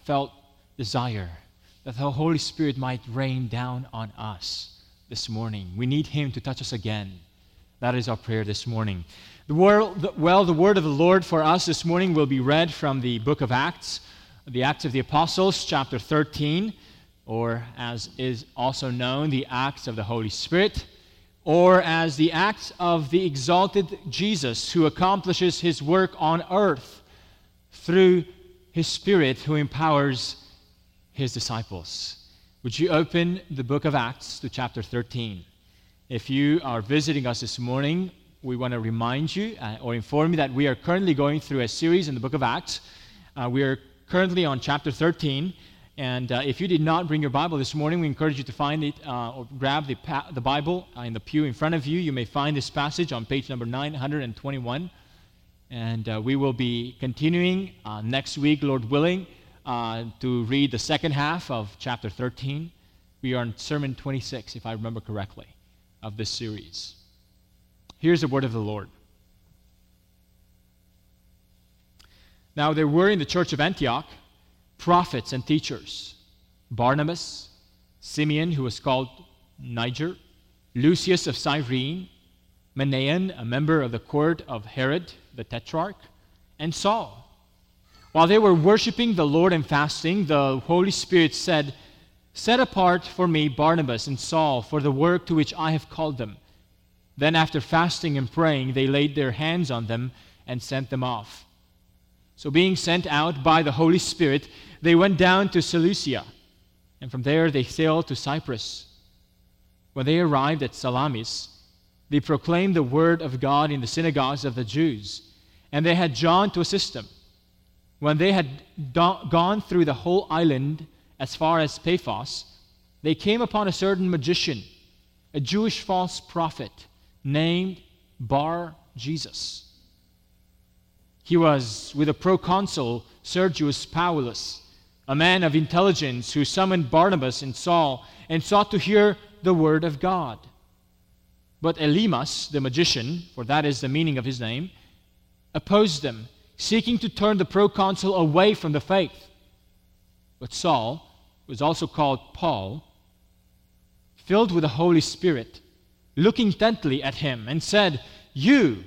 heartfelt desire that the Holy Spirit might rain down on us this morning. We need Him to touch us again. That is our prayer this morning. The word, well, the word of the Lord for us this morning will be read from the book of Acts, the Acts of the Apostles, chapter 13, or as is also known, the Acts of the Holy Spirit, or as the Acts of the exalted Jesus who accomplishes his work on earth through his Spirit who empowers his disciples. Would you open the book of Acts to chapter 13? If you are visiting us this morning, we want to remind you uh, or inform you that we are currently going through a series in the book of Acts. Uh, we are currently on chapter 13. And uh, if you did not bring your Bible this morning, we encourage you to find it uh, or grab the, pa- the Bible uh, in the pew in front of you. You may find this passage on page number 921. And uh, we will be continuing next week, Lord willing uh, to read the second half of chapter 13. We are in sermon 26, if I remember correctly, of this series. Here's the word of the Lord. Now, there were in the church of Antioch prophets and teachers Barnabas, Simeon, who was called Niger, Lucius of Cyrene, Manaen, a member of the court of Herod the Tetrarch, and Saul while they were worshiping the Lord and fasting, the Holy Spirit said, Set apart for me Barnabas and Saul for the work to which I have called them. Then, after fasting and praying, they laid their hands on them and sent them off. So, being sent out by the Holy Spirit, they went down to Seleucia, and from there they sailed to Cyprus. When they arrived at Salamis, they proclaimed the word of God in the synagogues of the Jews, and they had John to assist them. When they had do- gone through the whole island as far as Paphos, they came upon a certain magician, a Jewish false prophet named Bar Jesus. He was with the proconsul Sergius Paulus, a man of intelligence who summoned Barnabas and Saul and sought to hear the word of God. But Elymas, the magician, for that is the meaning of his name, opposed them seeking to turn the proconsul away from the faith. But Saul, who was also called Paul, filled with the Holy Spirit, looked intently at him and said, You,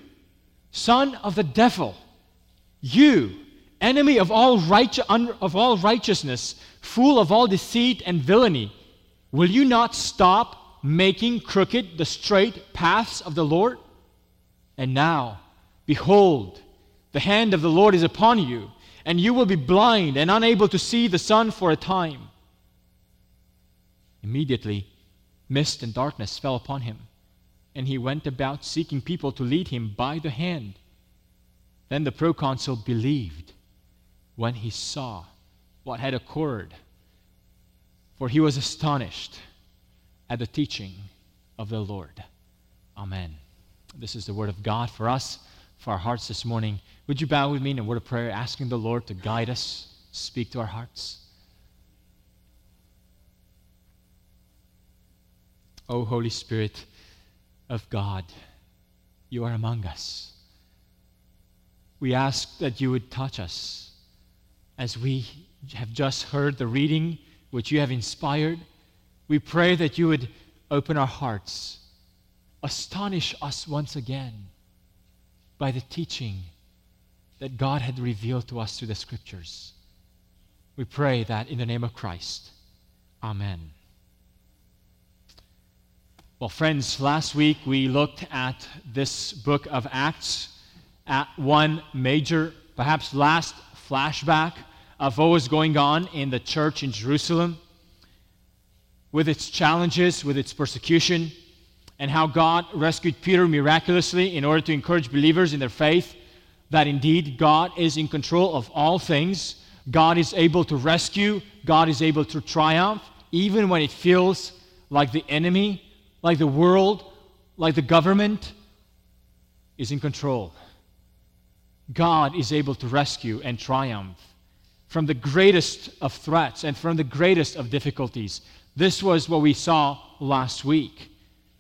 son of the devil, you, enemy of all, right, of all righteousness, fool of all deceit and villainy, will you not stop making crooked the straight paths of the Lord? And now, behold, the hand of the Lord is upon you, and you will be blind and unable to see the sun for a time. Immediately, mist and darkness fell upon him, and he went about seeking people to lead him by the hand. Then the proconsul believed when he saw what had occurred, for he was astonished at the teaching of the Lord. Amen. This is the word of God for us, for our hearts this morning. Would you bow with me in a word of prayer, asking the Lord to guide us, speak to our hearts? O oh, Holy Spirit of God, you are among us. We ask that you would touch us as we have just heard the reading which you have inspired. We pray that you would open our hearts, astonish us once again by the teaching that God had revealed to us through the scriptures. We pray that in the name of Christ. Amen. Well, friends, last week we looked at this book of Acts at one major, perhaps last flashback of what was going on in the church in Jerusalem with its challenges, with its persecution, and how God rescued Peter miraculously in order to encourage believers in their faith that indeed God is in control of all things. God is able to rescue, God is able to triumph, even when it feels like the enemy, like the world, like the government is in control. God is able to rescue and triumph from the greatest of threats and from the greatest of difficulties. This was what we saw last week.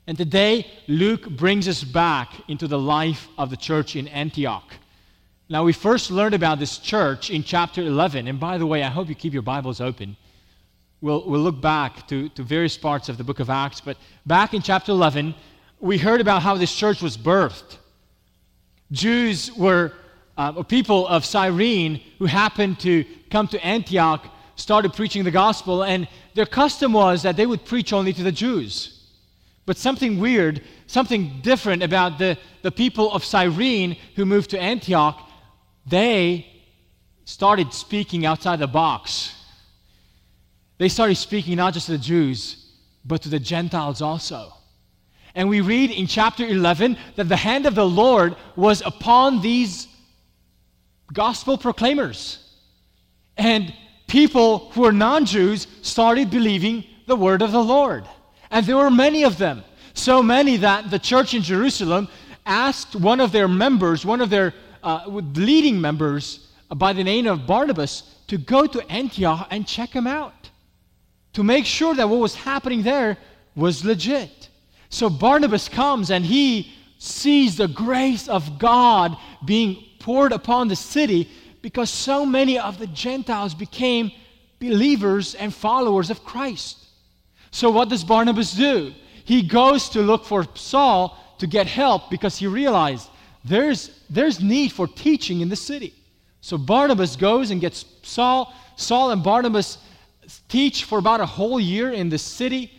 And today, Luke brings us back into the life of the church in Antioch Now, we first learned about this church in chapter 11. And by the way, I hope you keep your Bibles open. We'll, we'll look back to, to various parts of the book of Acts. But back in chapter 11, we heard about how this church was birthed. Jews were uh, people of Cyrene who happened to come to Antioch, started preaching the gospel, and their custom was that they would preach only to the Jews. But something weird, something different about the, the people of Cyrene who moved to Antioch, they started speaking outside the box. They started speaking not just to the Jews, but to the Gentiles also. And we read in chapter 11 that the hand of the Lord was upon these gospel proclaimers. And people who were non Jews started believing the word of the Lord. And there were many of them. So many that the church in Jerusalem asked one of their members, one of their uh, leading members by the name of Barnabas, to go to Antioch and check him out to make sure that what was happening there was legit. So Barnabas comes and he sees the grace of God being poured upon the city because so many of the Gentiles became believers and followers of Christ. So, what does Barnabas do? He goes to look for Saul to get help because he realized there's, there's need for teaching in the city. So, Barnabas goes and gets Saul. Saul and Barnabas teach for about a whole year in the city.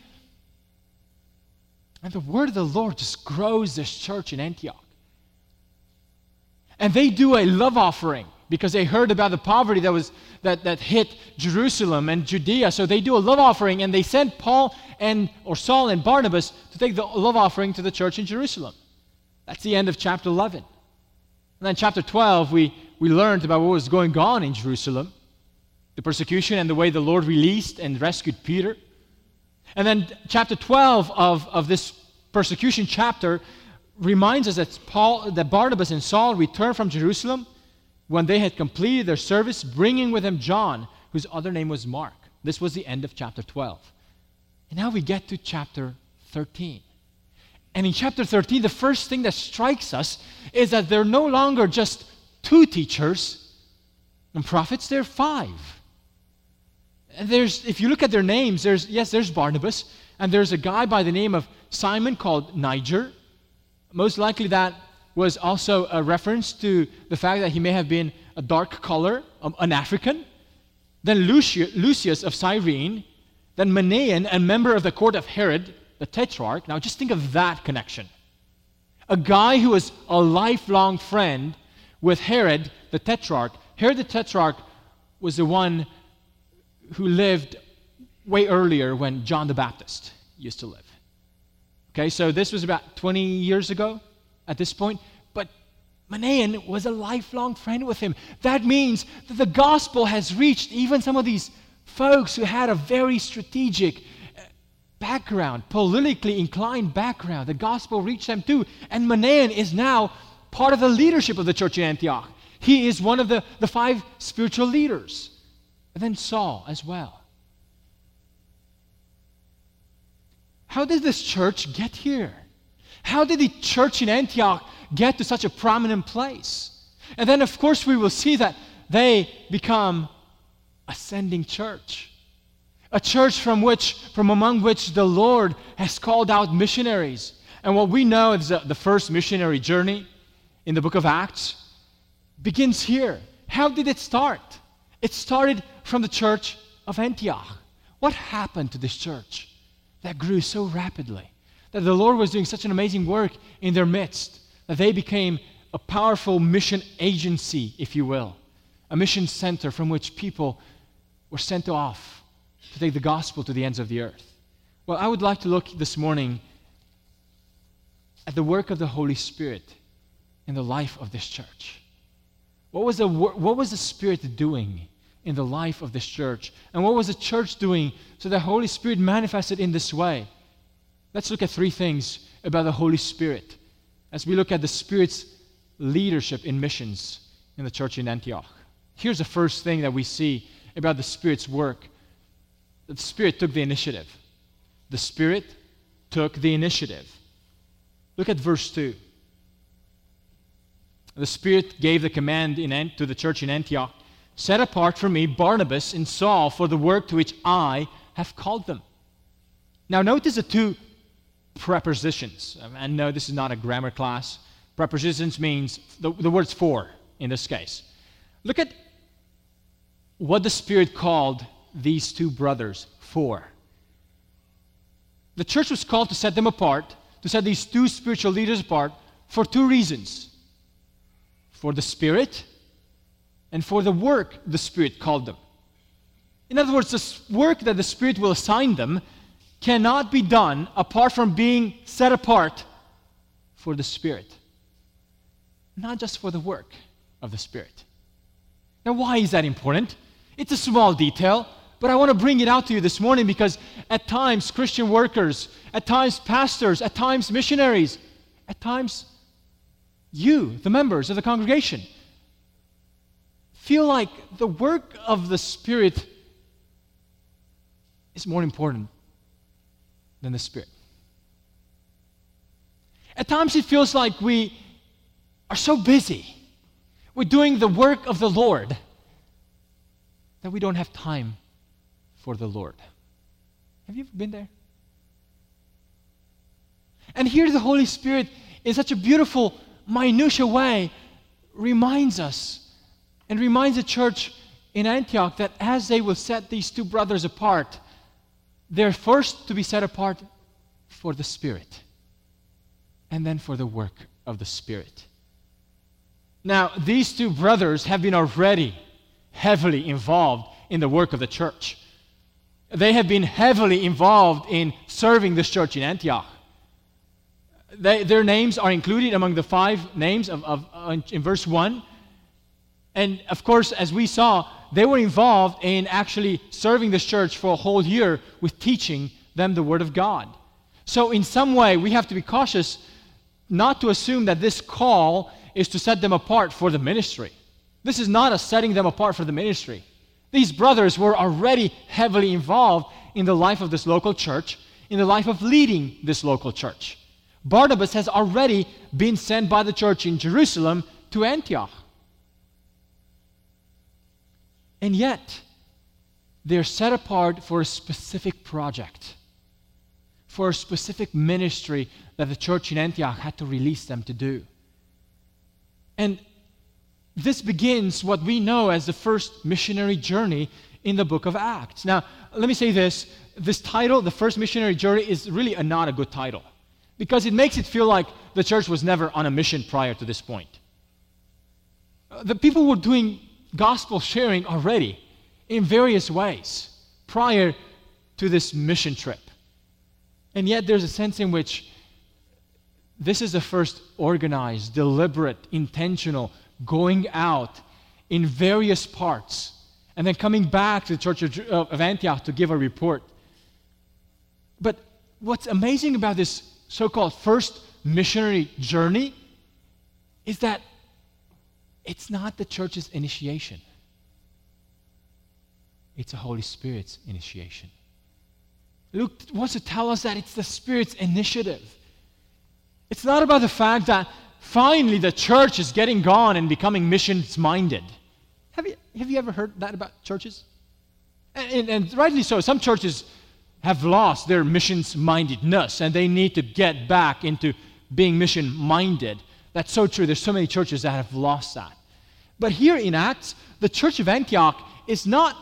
And the word of the Lord just grows this church in Antioch. And they do a love offering because they heard about the poverty that was that, that hit Jerusalem and Judea. So they do a love offering and they send Paul and or Saul and Barnabas to take the love offering to the church in Jerusalem. That's the end of chapter 11. And then chapter 12, we, we learned about what was going on in Jerusalem the persecution and the way the Lord released and rescued Peter. And then chapter 12 of, of this persecution chapter reminds us that, Paul, that Barnabas and Saul returned from Jerusalem when they had completed their service, bringing with them John, whose other name was Mark. This was the end of chapter 12. And now we get to chapter 13. And in chapter 13, the first thing that strikes us is that they're no longer just two teachers and prophets, they're five. And there's, if you look at their names, there's, yes, there's Barnabas, and there's a guy by the name of Simon called Niger. Most likely that was also a reference to the fact that he may have been a dark color, um, an African. Then Lucius, Lucius of Cyrene, then Manaen, a member of the court of Herod, the tetrarch. Now just think of that connection. A guy who was a lifelong friend with Herod the tetrarch. Herod the tetrarch was the one who lived way earlier when John the Baptist used to live. Okay, so this was about 20 years ago at this point, but Manaen was a lifelong friend with him. That means that the gospel has reached even some of these folks who had a very strategic uh, background, politically inclined background. The gospel reached them too. And Manaen is now part of the leadership of the church in Antioch. He is one of the, the five spiritual leaders and then Saul as well. How did this church get here? How did the church in Antioch get to such a prominent place? And then, of course, we will see that they become ascending church. A church from which, from among which the Lord has called out missionaries. And what we know is that the first missionary journey in the book of Acts begins here. How did it start? It started from the church of Antioch. What happened to this church that grew so rapidly? That the Lord was doing such an amazing work in their midst, that they became a powerful mission agency, if you will, a mission center from which people were sent off to take the gospel to the ends of the earth. Well, I would like to look this morning at the work of the Holy Spirit in the life of this church. What was the, what was the Spirit doing in the life of this church. And what was the church doing so the Holy Spirit manifested in this way? Let's look at three things about the Holy Spirit as we look at the Spirit's leadership in missions in the church in Antioch. Here's the first thing that we see about the Spirit's work the Spirit took the initiative. The Spirit took the initiative. Look at verse 2. the Spirit gave the command to the church in Antioch Set apart for me Barnabas and Saul for the work to which I have called them. Now, notice the two prepositions. Um, and no, this is not a grammar class. Prepositions means the, the word's for in this case. Look at what the Spirit called these two brothers for. The church was called to set them apart, to set these two spiritual leaders apart for two reasons for the Spirit and for the work the Spirit called them. In other words, the work that the Spirit will assign them cannot be done apart from being set apart for the Spirit, not just for the work of the Spirit. Now, why is that important? It's a small detail, but I want to bring it out to you this morning because at times Christian workers, at times pastors, at times missionaries, at times you, the members of the congregation, feel like the work of the Spirit is more important than the Spirit. At times it feels like we are so busy. We're doing the work of the Lord that we don't have time for the Lord. Have you ever been there? And here the Holy Spirit, in such a beautiful, minutiae way, reminds us and reminds the church in Antioch that as they will set these two brothers apart, they're first to be set apart for the Spirit and then for the work of the Spirit. Now, these two brothers have been already heavily involved in the work of the church. They have been heavily involved in serving this church in Antioch. They, their names are included among the five names of, of uh, in verse 1. And of course, as we saw, they were involved in actually serving this church for a whole year with teaching them the Word of God. So, in some way, we have to be cautious not to assume that this call is to set them apart for the ministry. This is not a setting them apart for the ministry. These brothers were already heavily involved in the life of this local church, in the life of leading this local church. Barnabas has already been sent by the church in Jerusalem to Antioch. And yet, they're set apart for a specific project, for a specific ministry that the church in Antioch had to release them to do. And this begins what we know as the first missionary journey in the book of Acts. Now, let me say this this title, the first missionary journey, is really a, not a good title because it makes it feel like the church was never on a mission prior to this point. Uh, the people were doing gospel sharing already in various ways prior to this mission trip. And yet, there's a sense in which this is the first organized, deliberate, intentional going out in various parts and then coming back to the church of, of Antioch to give a report. But what's amazing about this so called first missionary journey is that it's not the church's initiation, it's the Holy Spirit's initiation. Luke wants to tell us that it's the Spirit's initiative. It's not about the fact that finally the church is getting gone and becoming missions minded. Have you, have you ever heard that about churches? And, and, and rightly so. Some churches have lost their missions mindedness and they need to get back into being mission minded. That's so true. There's so many churches that have lost that. But here in Acts, the church of Antioch is not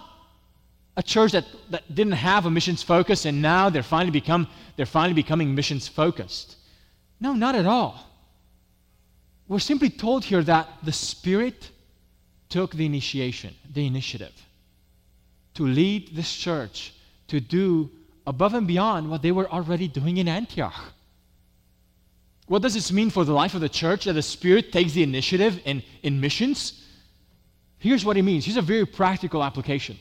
a church that, that didn't have a missions focus and now they're finally become they're finally becoming missions focused. No, not at all. We're simply told here that the Spirit took the initiation, the initiative, to lead this church to do above and beyond what they were already doing in Antioch. What does this mean for the life of the church that the Spirit takes the initiative in, in missions? Here's what it means. Here's a very practical application.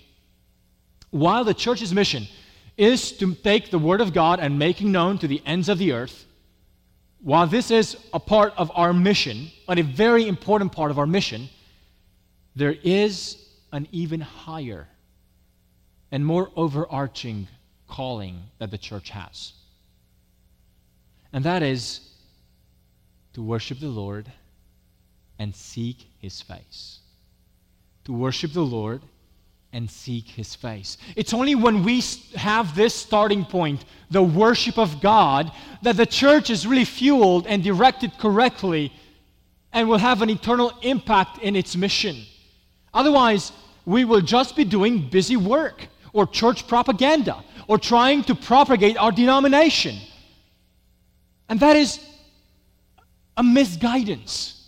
While the church's mission is to take the Word of God and making known to the ends of the earth, while this is a part of our mission, and a very important part of our mission, there is an even higher and more overarching calling that the church has. And that is to worship the Lord and seek his face. To worship the Lord and seek his face. It's only when we have this starting point, the worship of God, that the church is really fueled and directed correctly and will have an eternal impact in its mission. Otherwise, we will just be doing busy work or church propaganda or trying to propagate our denomination. And that is a misguidance.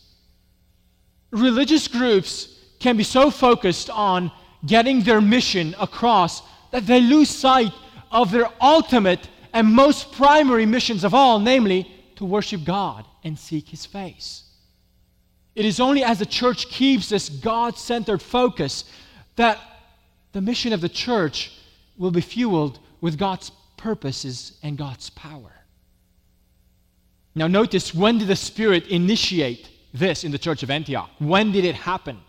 Religious groups can be so focused on getting their mission across that they lose sight of their ultimate and most primary missions of all, namely to worship God and seek His face. It is only as the church keeps this God centered focus that the mission of the church will be fueled with God's purposes and God's power. Now, notice when did the Spirit initiate this in the church of Antioch? When did it happen?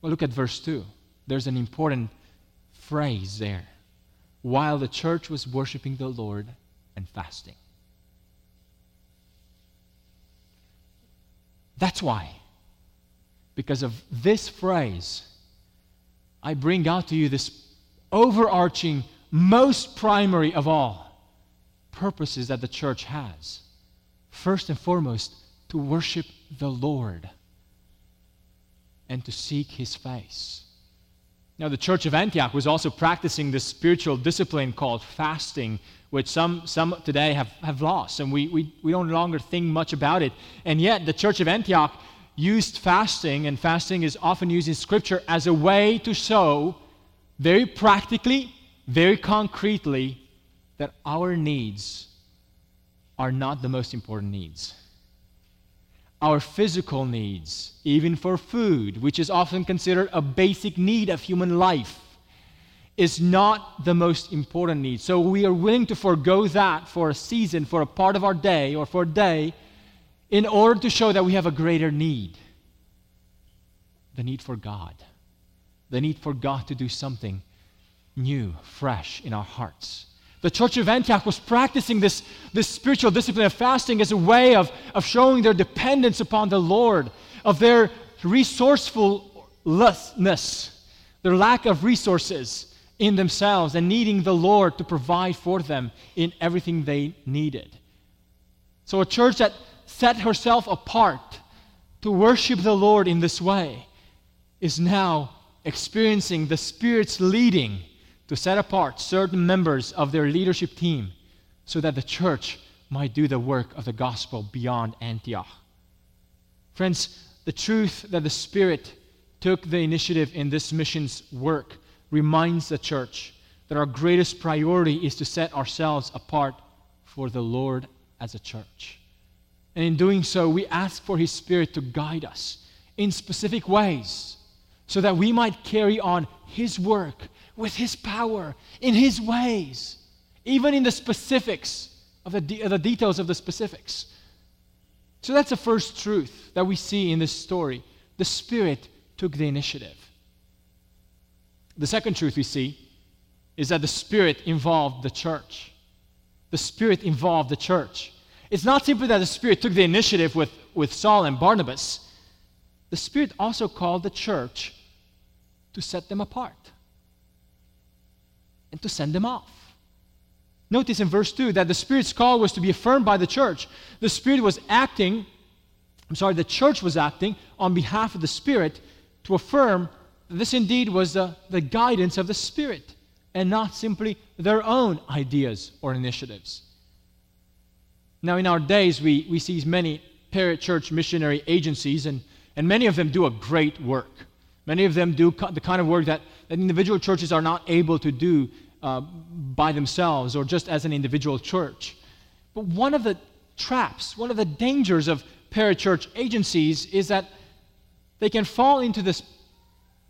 Well, look at verse 2. There's an important phrase there. While the church was worshiping the Lord and fasting. That's why. Because of this phrase, I bring out to you this overarching, most primary of all purposes that the church has. First and foremost, to worship the Lord and to seek his face. Now, the church of Antioch was also practicing this spiritual discipline called fasting, which some, some today have, have lost, and we, we, we don't longer think much about it. And yet, the church of Antioch used fasting, and fasting is often used in Scripture as a way to show very practically, very concretely, that our needs are not the most important needs our physical needs, even for food, which is often considered a basic need of human life, is not the most important need. So we are willing to forego that for a season, for a part of our day, or for a day, in order to show that we have a greater need the need for God, the need for God to do something new, fresh in our hearts. The church of Antioch was practicing this, this spiritual discipline of fasting as a way of, of showing their dependence upon the Lord, of their resourcefulness, their lack of resources in themselves, and needing the Lord to provide for them in everything they needed. So, a church that set herself apart to worship the Lord in this way is now experiencing the Spirit's leading to set apart certain members of their leadership team so that the church might do the work of the gospel beyond Antioch. Friends, the truth that the Spirit took the initiative in this mission's work reminds the church that our greatest priority is to set ourselves apart for the Lord as a church. And in doing so, we ask for His Spirit to guide us in specific ways so that we might carry on His work with His power, in His ways, even in the specifics of the, de- the details of the specifics. So that's the first truth that we see in this story. The Spirit took the initiative. The second truth we see is that the Spirit involved the church. The Spirit involved the church. It's not simply that the Spirit took the initiative with, with Saul and Barnabas, the Spirit also called the church to set them apart and to send them off. Notice in verse 2 that the Spirit's call was to be affirmed by the church. The Spirit was acting, I'm sorry, the church was acting on behalf of the Spirit to affirm that this indeed was the, the guidance of the Spirit and not simply their own ideas or initiatives. Now, in our days, we, we see many parachurch missionary agencies, and, and many of them do a great work. Many of them do the kind of work that, that individual churches are not able to do uh, by themselves or just as an individual church. But one of the traps, one of the dangers of parachurch agencies is that they can fall into this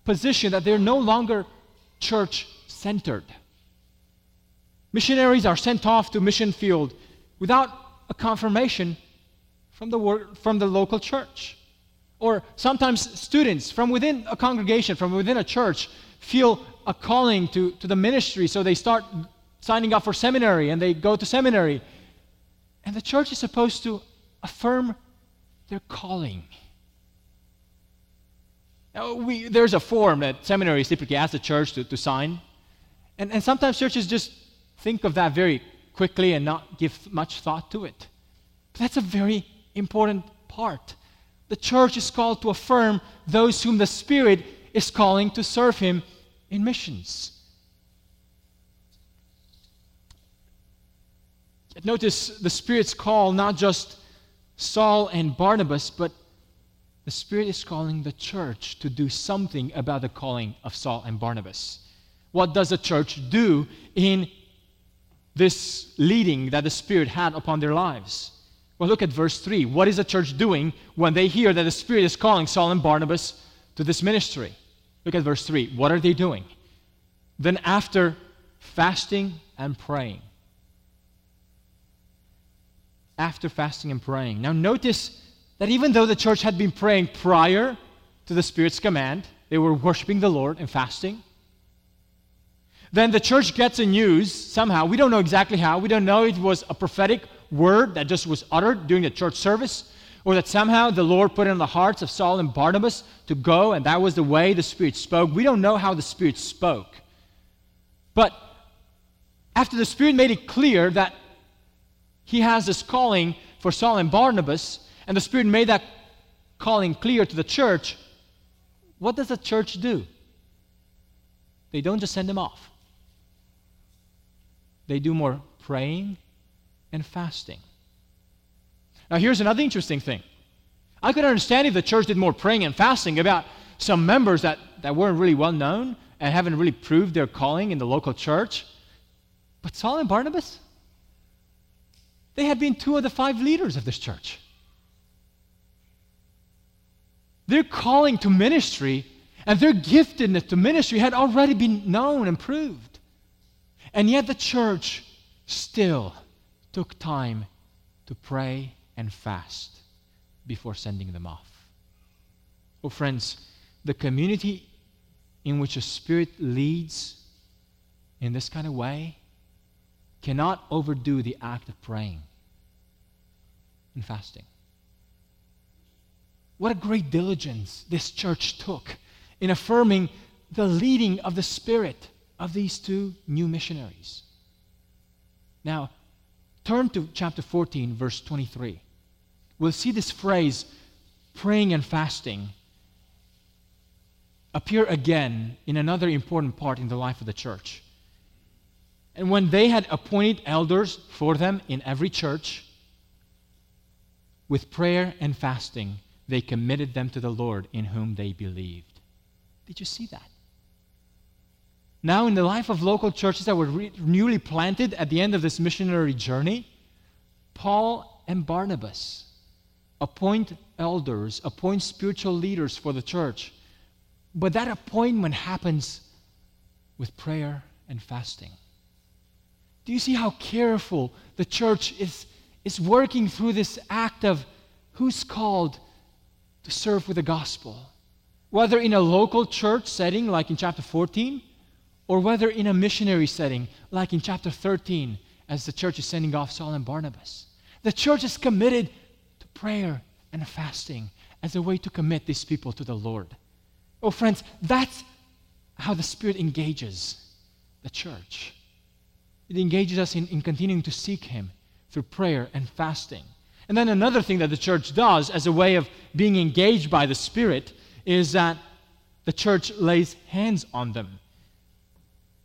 position that they're no longer church centered. Missionaries are sent off to mission field without a confirmation from the, word, from the local church. Or sometimes students from within a congregation, from within a church, feel a calling to, to the ministry, so they start signing up for seminary and they go to seminary. And the church is supposed to affirm their calling. Now, we, there's a form that seminaries typically ask the church to, to sign. And, and sometimes churches just think of that very quickly and not give much thought to it. But that's a very important part. The church is called to affirm those whom the Spirit is calling to serve Him in missions. Notice the Spirit's call not just Saul and Barnabas, but the Spirit is calling the church to do something about the calling of Saul and Barnabas. What does the church do in this leading that the Spirit had upon their lives? Well, look at verse 3. What is the church doing when they hear that the Spirit is calling Saul and Barnabas to this ministry? Look at verse 3. What are they doing? Then, after fasting and praying, after fasting and praying. Now, notice that even though the church had been praying prior to the Spirit's command, they were worshiping the Lord and fasting. Then the church gets a news somehow. We don't know exactly how. We don't know it was a prophetic word that just was uttered during the church service, or that somehow the Lord put it in the hearts of Saul and Barnabas to go, and that was the way the Spirit spoke. We don't know how the Spirit spoke. But after the Spirit made it clear that he has this calling for Saul and Barnabas, and the Spirit made that calling clear to the church. What does the church do? They don't just send them off, they do more praying and fasting. Now, here's another interesting thing. I could understand if the church did more praying and fasting about some members that, that weren't really well known and haven't really proved their calling in the local church. But Saul and Barnabas? They had been two of the five leaders of this church. Their calling to ministry and their giftedness to ministry had already been known and proved. And yet the church still took time to pray and fast before sending them off. Oh, friends, the community in which a spirit leads in this kind of way cannot overdo the act of praying and fasting. What a great diligence this church took in affirming the leading of the Spirit of these two new missionaries. Now, turn to chapter 14, verse 23. We'll see this phrase, praying and fasting, appear again in another important part in the life of the church. And when they had appointed elders for them in every church, with prayer and fasting, they committed them to the Lord in whom they believed. Did you see that? Now, in the life of local churches that were re- newly planted at the end of this missionary journey, Paul and Barnabas appoint elders, appoint spiritual leaders for the church. But that appointment happens with prayer and fasting. Do you see how careful the church is, is working through this act of who's called to serve with the gospel? Whether in a local church setting, like in chapter 14, or whether in a missionary setting, like in chapter 13, as the church is sending off Saul and Barnabas. The church is committed prayer and fasting as a way to commit these people to the Lord. Oh, friends, that's how the Spirit engages the church. It engages us in, in continuing to seek Him through prayer and fasting. And then another thing that the church does as a way of being engaged by the Spirit is that the church lays hands on them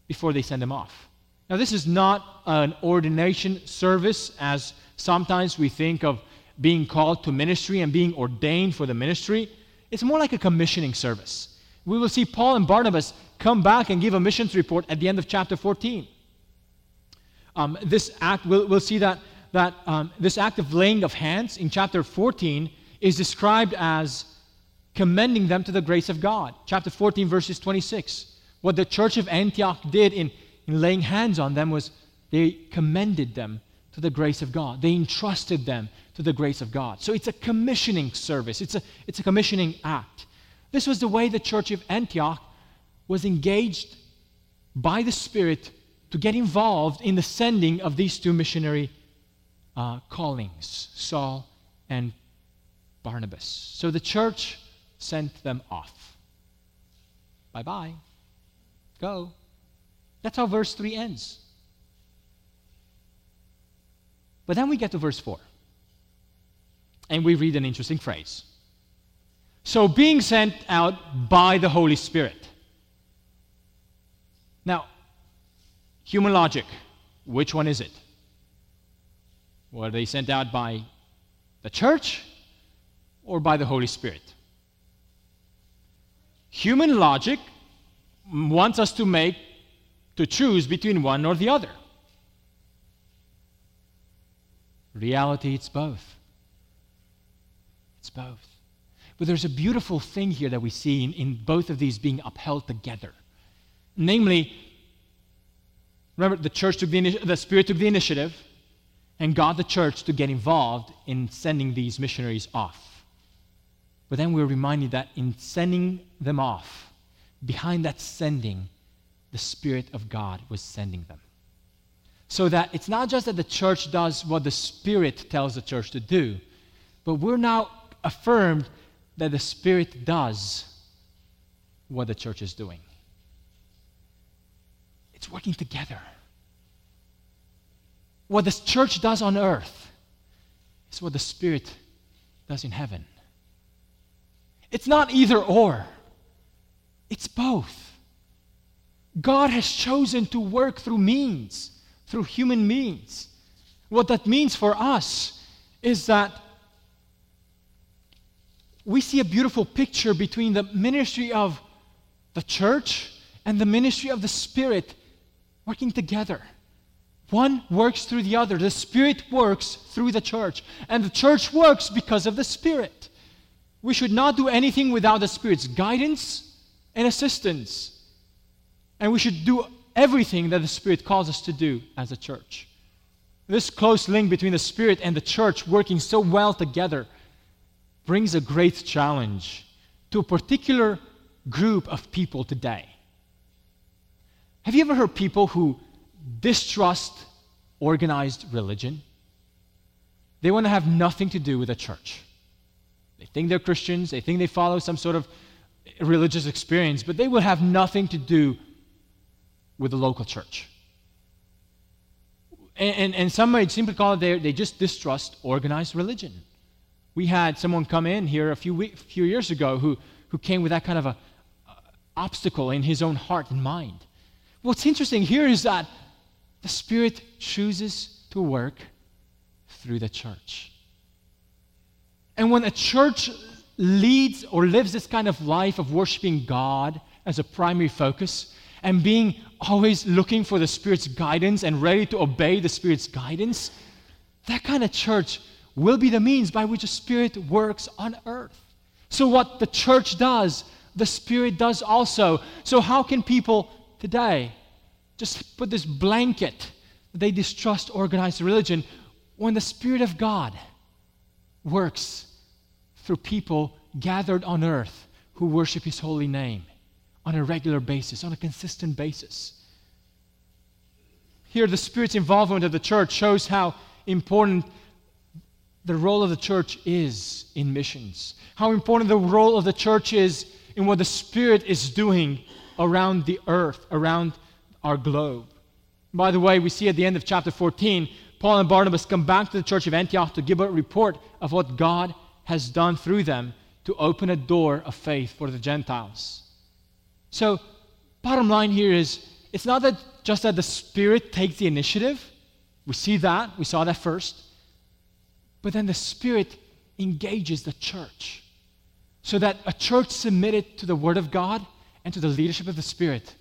before they send them off. Now, this is not an ordination service as sometimes we think of being called to ministry and being ordained for the ministry. It's more like a commissioning service. We will see Paul and Barnabas come back and give a missions report at the end of chapter 14 um, this act, we'll, we'll see that, that um, this act of laying of hands in chapter 14 is described as commending them to the grace of God. Chapter 14, verses 26. What the church of Antioch did in, in laying hands on them was they commended them to the grace of God. They entrusted them to the grace of God. So it's a commissioning service, it's a, it's a commissioning act. This was the way the church of Antioch was engaged by the Spirit to get involved in the sending of these two missionary uh, callings, Saul and Barnabas. So the church sent them off. Bye bye. Go. That's how verse 3 ends. But then we get to verse 4. And we read an interesting phrase. So, being sent out by the Holy Spirit. Now, human logic, which one is it? Were they sent out by the church or by the Holy Spirit? Human logic wants us to make, to choose between one or the other. Reality, it's both. It's both. But there's a beautiful thing here that we see in, in both of these being upheld together. Namely, remember, the church took the, the Spirit took the initiative and got the church to get involved in sending these missionaries off. But then we're reminded that in sending them off, behind that sending, the Spirit of God was sending them. So that it's not just that the church does what the Spirit tells the church to do, but we're now affirmed that the Spirit does what the church is doing. It's working together. What the church does on earth is what the Spirit does in heaven. It's not either or, it's both. God has chosen to work through means, through human means. What that means for us is that we see a beautiful picture between the ministry of the church and the ministry of the Spirit working together. One works through the other. The Spirit works through the church, and the church works because of the Spirit. We should not do anything without the Spirit's guidance and assistance. And we should do everything that the Spirit calls us to do as a church. This close link between the Spirit and the church working so well together brings a great challenge to a particular group of people today. Have you ever heard people who distrust organized religion? They want to have nothing to do with a church. They think they're Christians, they think they follow some sort of religious experience, but they will have nothing to do with the local church. And, and, and some might simply call it they, they just distrust organized religion. We had someone come in here a few, week, few years ago who, who came with that kind of a, uh, obstacle in his own heart and mind. What's interesting here is that the Spirit chooses to work through the church. And when a church leads or lives this kind of life of worshiping God as a primary focus and being always looking for the Spirit's guidance and ready to obey the Spirit's guidance, that kind of church will be the means by which the Spirit works on earth. So, what the church does, the Spirit does also. So, how can people today just put this blanket they distrust organized religion when the Spirit of God works through people gathered on earth who worship His holy name on a regular basis, on a consistent basis? Here, the Spirit's involvement of the church shows how important the role of the church is in missions, how important the role of the church is in what the Spirit is doing around the earth, around our globe. By the way, we see at the end of chapter 14, Paul and Barnabas come back to the church of Antioch to give a report of what God has done through them to open a door of faith for the Gentiles. So, bottom line here is it's not that just that the Spirit takes the initiative. We see that, we saw that first. But then the Spirit engages the church so that a church submitted to the Word of God and to the leadership of the Spirit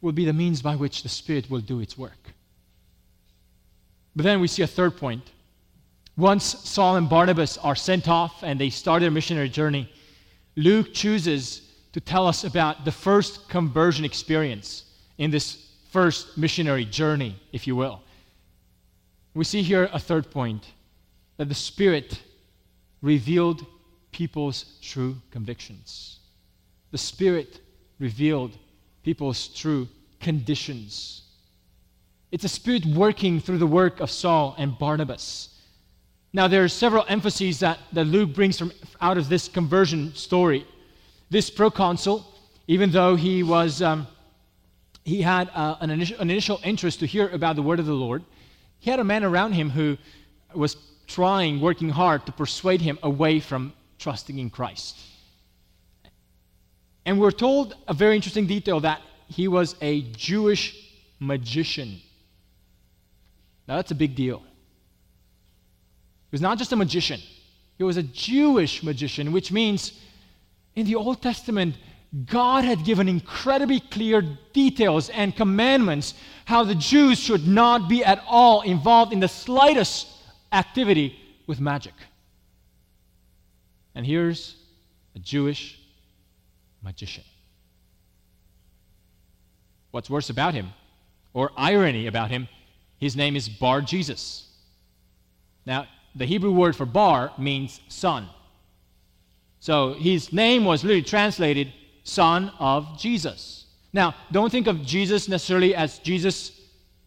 will be the means by which the Spirit will do its work. But then we see a third point. Once Saul and Barnabas are sent off and they start their missionary journey, Luke chooses to tell us about the first conversion experience in this first missionary journey, if you will. We see here a third point that the Spirit revealed people's true convictions. The Spirit revealed people's true conditions. It's a Spirit working through the work of Saul and Barnabas. Now, there are several emphases that, that Luke brings from, out of this conversion story. This proconsul even though he was. Um, he had uh, an, initial, an initial interest to hear about the word of the Lord. He had a man around him who was trying, working hard to persuade him away from trusting in Christ. And we're told a very interesting detail that he was a Jewish magician. Now, that's a big deal. He was not just a magician, he was a Jewish magician, which means in the Old Testament, God had given incredibly clear details and commandments how the Jews should not be at all involved in the slightest activity with magic. And here's a Jewish magician. What's worse about him, or irony about him, his name is Bar Jesus. Now, the Hebrew word for bar means son. So his name was literally translated son of Jesus. Now, don't think of Jesus necessarily as Jesus,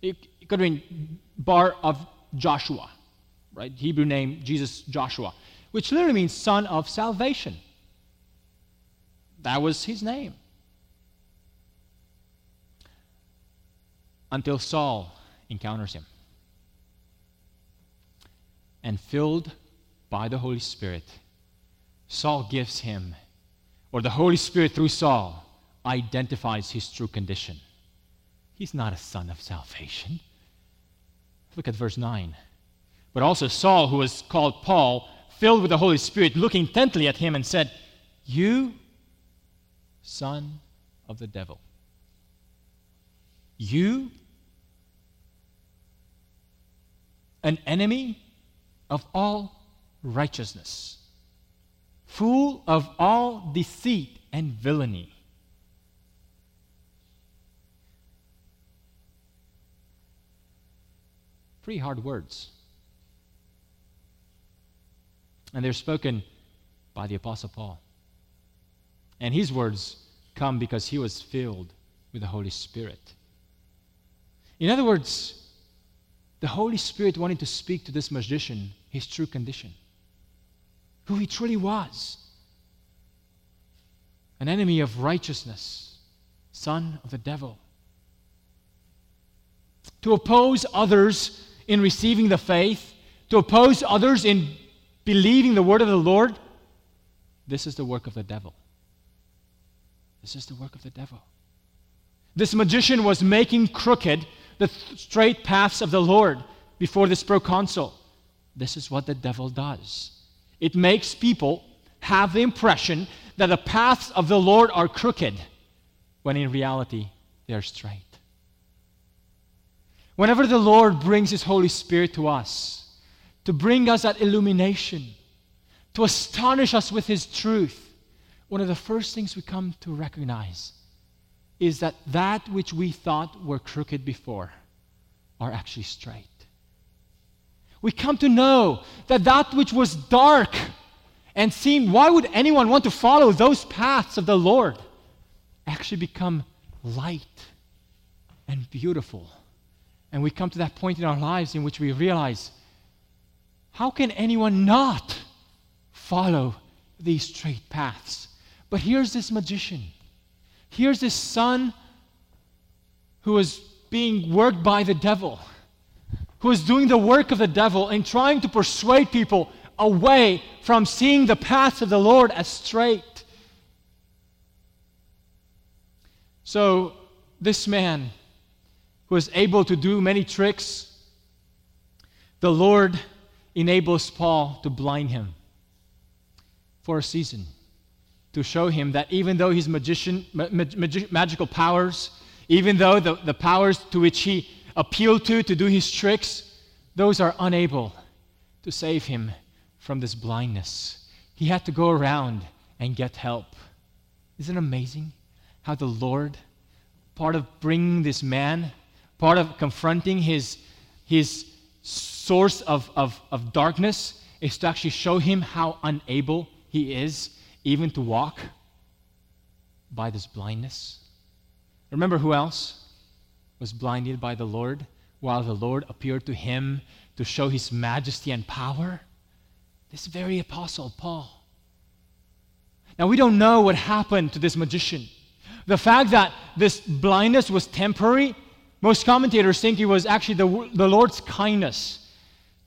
it, could mean bar of Joshua, right? Hebrew name, Jesus Joshua, which literally means son of salvation. That was his name. Until Saul encounters him. And filled by the Holy Spirit, Saul gives him or the Holy Spirit through Saul identifies his true condition. He's not a son of salvation. Look at verse 9. But also Saul, who was called Paul, filled with the Holy Spirit, looked intently at him and said, You, son of the devil. You, an enemy of all righteousness full of all deceit and villainy. Pretty hard words. And they're spoken by the Apostle Paul. And his words come because he was filled with the Holy Spirit. In other words, the Holy Spirit wanted to speak to this magician his true condition who he truly was an enemy of righteousness, son of the devil. To oppose others in receiving the faith, to oppose others in believing the word of the Lord, this is the work of the devil. This is the work of the devil. This magician was making crooked the straight paths of the Lord before this proconsul. This is what the devil does. It makes people have the impression that the paths of the Lord are crooked, when in reality they are straight. Whenever the Lord brings His Holy Spirit to us, to bring us that illumination, to astonish us with His truth, one of the first things we come to recognize is that that which we thought were crooked before are actually straight we come to know that that which was dark and seemed, why would anyone want to follow those paths of the Lord, actually become light and beautiful. And we come to that point in our lives in which we realize how can anyone not follow these straight paths? But here's this magician. Here's this son who is being worked by the devil who is doing the work of the devil and trying to persuade people away from seeing the paths of the Lord as straight. So, this man who is able to do many tricks, the Lord enables Paul to blind him for a season to show him that even though his magician, mag- magical powers, even though the, the powers to which he appeal to to do his tricks, those are unable to save him from this blindness. He had to go around and get help. Isn't it amazing how the Lord, part of bringing this man, part of confronting his, his source of, of, of darkness, is to actually show him how unable he is even to walk by this blindness? Remember who else? was blinded by the Lord while the Lord appeared to him to show his majesty and power? This very apostle, Paul. Now, we don't know what happened to this magician, The fact that this blindness was temporary, most commentators think it was actually the, the Lord's kindness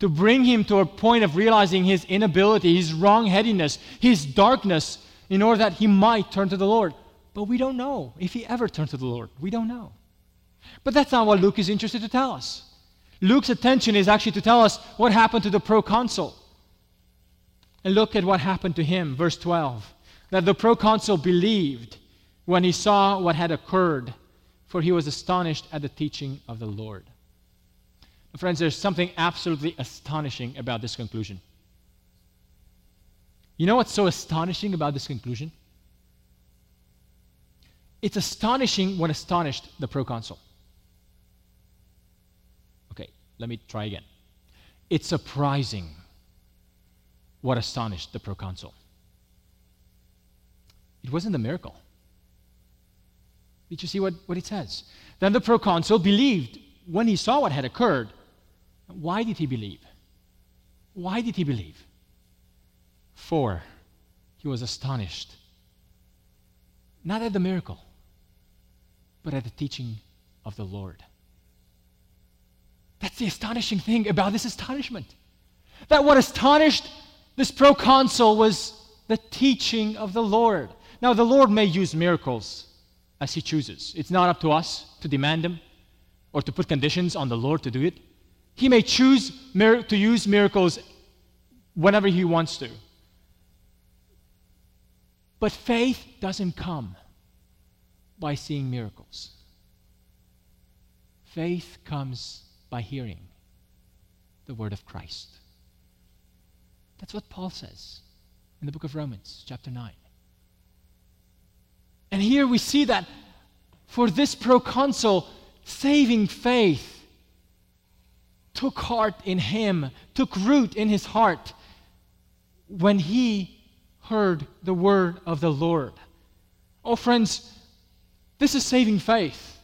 to bring him to a point of realizing his inability, his wrongheadedness, his darkness, in order that he might turn to the Lord. But we don't know if he ever turned to the Lord. We don't know. But that's not what Luke is interested to tell us. Luke's attention is actually to tell us what happened to the proconsul. And look at what happened to him, verse 12. That the proconsul believed when he saw what had occurred, for he was astonished at the teaching of the Lord. Friends, there's something absolutely astonishing about this conclusion. You know what's so astonishing about this conclusion? It's astonishing what astonished the proconsul. Okay, let me try again. It's surprising what astonished the proconsul. It wasn't the miracle. Did you see what, what it says? Then the proconsul believed when he saw what had occurred. Why did he believe? Why did he believe? For he was astonished, not at the miracle, but at the teaching of the Lord. That's the astonishing thing about this astonishment. That what astonished this proconsul was the teaching of the Lord. Now, the Lord may use miracles as He chooses. It's not up to us to demand them or to put conditions on the Lord to do it. He may choose to use miracles whenever He wants to. But faith doesn't come by seeing miracles. Faith comes by hearing the word of Christ. That's what Paul says in the book of Romans, chapter 9. And here we see that for this proconsul, saving faith took heart in him, took root in his heart when he heard the word of the Lord. Oh, friends, this is saving faith.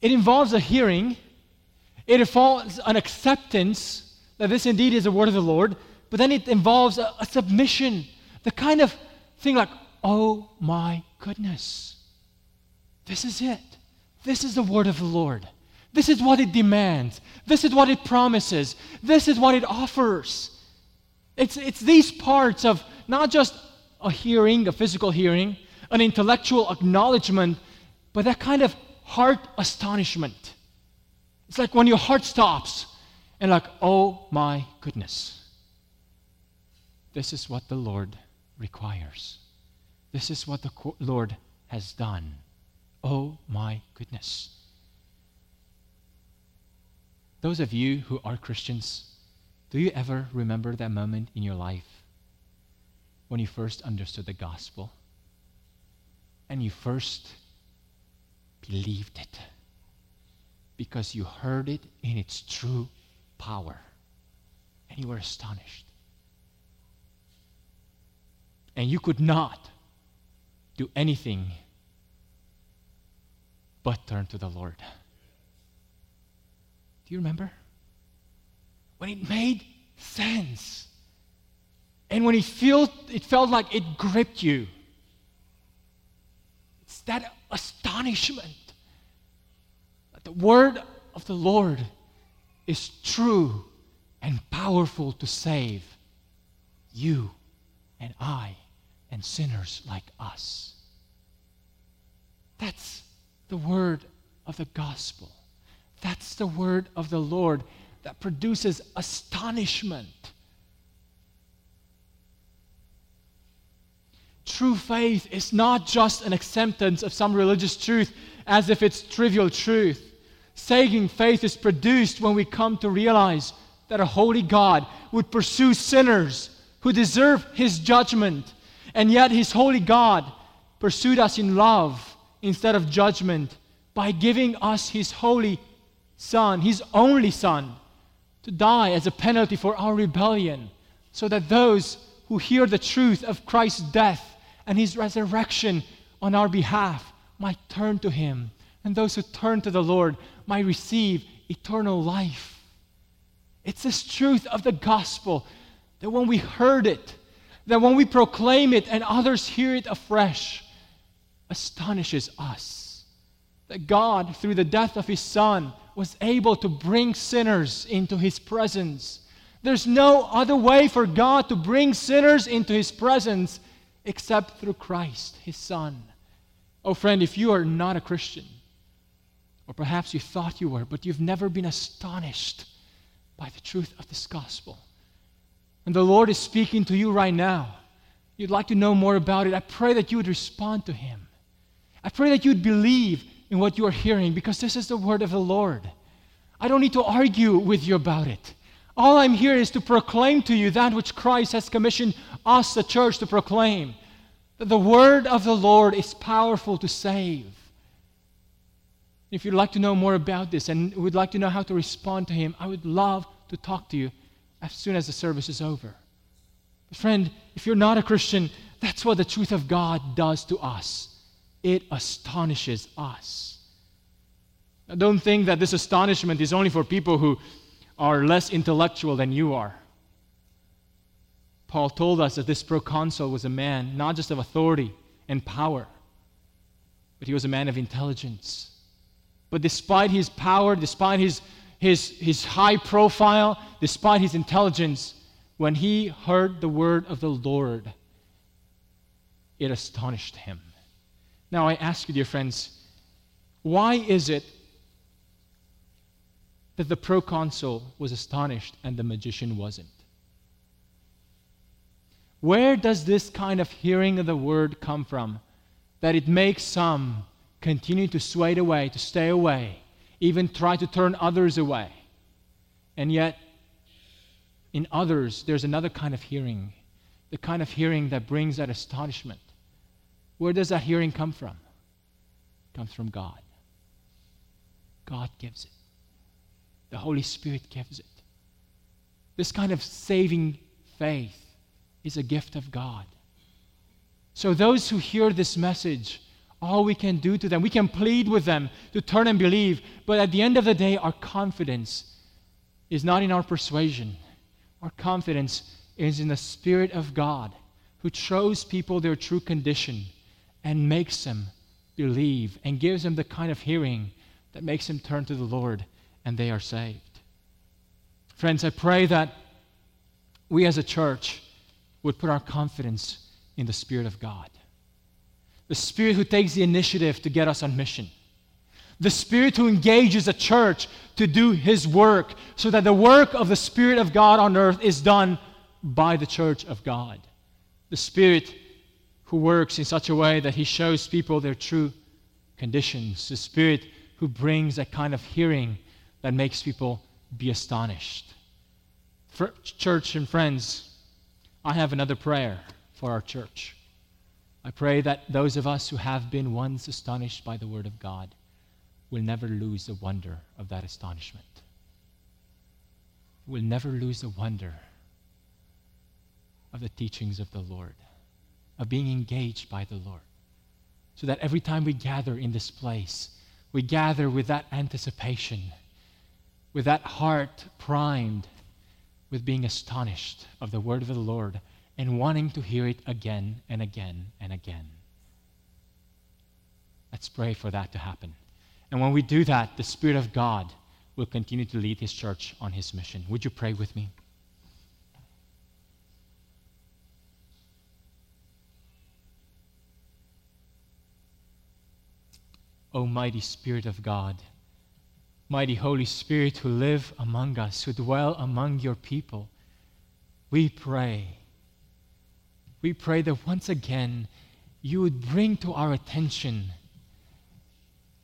It involves a hearing, it involves an acceptance that this indeed is the word of the Lord, but then it involves a, a submission, the kind of thing like, oh my goodness, this is it. This is the word of the Lord. This is what it demands. This is what it promises. This is what it offers. It's, it's these parts of not just a hearing, a physical hearing, an intellectual acknowledgement, but that kind of heart astonishment. It's like when your heart stops and, like, oh my goodness. This is what the Lord requires. This is what the Lord has done. Oh my goodness. Those of you who are Christians, do you ever remember that moment in your life when you first understood the gospel and you first believed it because you heard it in its true power and you were astonished? And you could not do anything but turn to the Lord. Do you remember? When it made sense. And when it felt, it felt like it gripped you. It's that astonishment that the word of the Lord is true and powerful to save you and I and sinners like us. That's the word of the gospel. That's the word of the Lord that produces astonishment. True faith is not just an acceptance of some religious truth as if it's trivial truth. Saving faith is produced when we come to realize that a holy God would pursue sinners who deserve his judgment, and yet his holy God pursued us in love instead of judgment by giving us his holy Son, his only Son, to die as a penalty for our rebellion, so that those who hear the truth of Christ's death and his resurrection on our behalf might turn to him, and those who turn to the Lord might receive eternal life. It's this truth of the gospel that when we heard it, that when we proclaim it and others hear it afresh, astonishes us. That God, through the death of His Son, was able to bring sinners into His presence. There's no other way for God to bring sinners into His presence except through Christ, His Son. Oh, friend, if you are not a Christian, or perhaps you thought you were, but you've never been astonished by the truth of this gospel, and the Lord is speaking to you right now, you'd like to know more about it, I pray that you would respond to Him. I pray that you'd believe in what you are hearing because this is the word of the Lord. I don't need to argue with you about it. All I'm here is to proclaim to you that which Christ has commissioned us, the church, to proclaim that the word of the Lord is powerful to save. If you'd like to know more about this and would like to know how to respond to Him, I would love to talk to you as soon as the service is over. But friend, if you're not a Christian, that's what the truth of God does to us. It astonishes us. Now, don't think that this astonishment is only for people who are less intellectual than you are. Paul told us that this proconsul was a man not just of authority and power, but he was a man of intelligence. But despite his power, despite his, his, his high profile, despite his intelligence, when he heard the word of the Lord, it astonished him. Now, I ask you, dear friends, why is it that the proconsul was astonished and the magician wasn't? Where does this kind of hearing of the word come from that it makes some continue to sway away, to stay away, even try to turn others away? And yet, in others, there's another kind of hearing, the kind of hearing that brings that astonishment. Where does that hearing come from? It comes from God. God gives it. The Holy Spirit gives it. This kind of saving faith is a gift of God. So, those who hear this message, all we can do to them, we can plead with them to turn and believe, but at the end of the day, our confidence is not in our persuasion. Our confidence is in the Spirit of God who shows people their true condition and makes them believe and gives them the kind of hearing that makes them turn to the Lord and they are saved. Friends, I pray that we as a church would put our confidence in the Spirit of God. The Spirit who takes the initiative to get us on mission. The Spirit who engages a church to do His work so that the work of the Spirit of God on earth is done by the church of God. The Spirit who works in such a way that He shows people their true conditions. The Spirit who brings a kind of hearing that makes people be astonished. For church and friends, I have another prayer for our church. I pray that those of us who have been once astonished by the Word of God will never lose the wonder of that astonishment. Will never lose the wonder of the teachings of the Lord, of being engaged by the Lord. So that every time we gather in this place, we gather with that anticipation, with that heart primed with being astonished of the word of the Lord and wanting to hear it again and again and again. Let's pray for that to happen. And when we do that, the Spirit of God will continue to lead His church on His mission. Would you pray with me? O mighty Spirit of God, mighty Holy Spirit who live among us, who dwell among your people, we pray. We pray that once again you would bring to our attention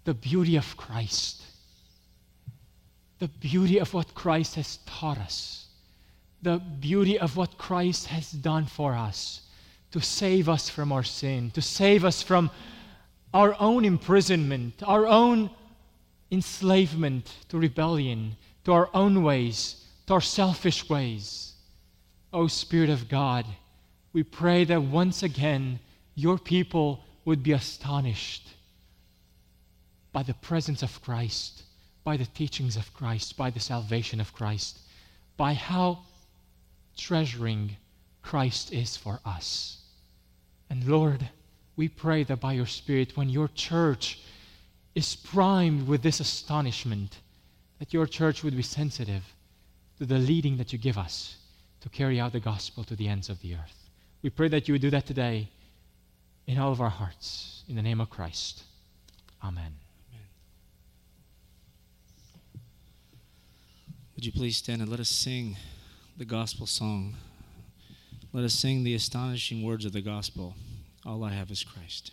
the beauty of Christ, the beauty of what Christ has taught us, the beauty of what Christ has done for us to save us from our sin, to save us from our own imprisonment, our own enslavement to rebellion, to our own ways, to our selfish ways. O oh, Spirit of God, we pray that once again your people would be astonished by the presence of Christ, by the teachings of Christ, by the salvation of Christ, by how treasuring Christ is for us. And Lord, We pray that by your Spirit, when your church is primed with this astonishment, that your church would be sensitive to the leading that you give us to carry out the gospel to the ends of the earth. We pray that you would do that today in all of our hearts. In the name of Christ. Amen. Would you please stand and let us sing the gospel song? Let us sing the astonishing words of the gospel. All I have is Christ.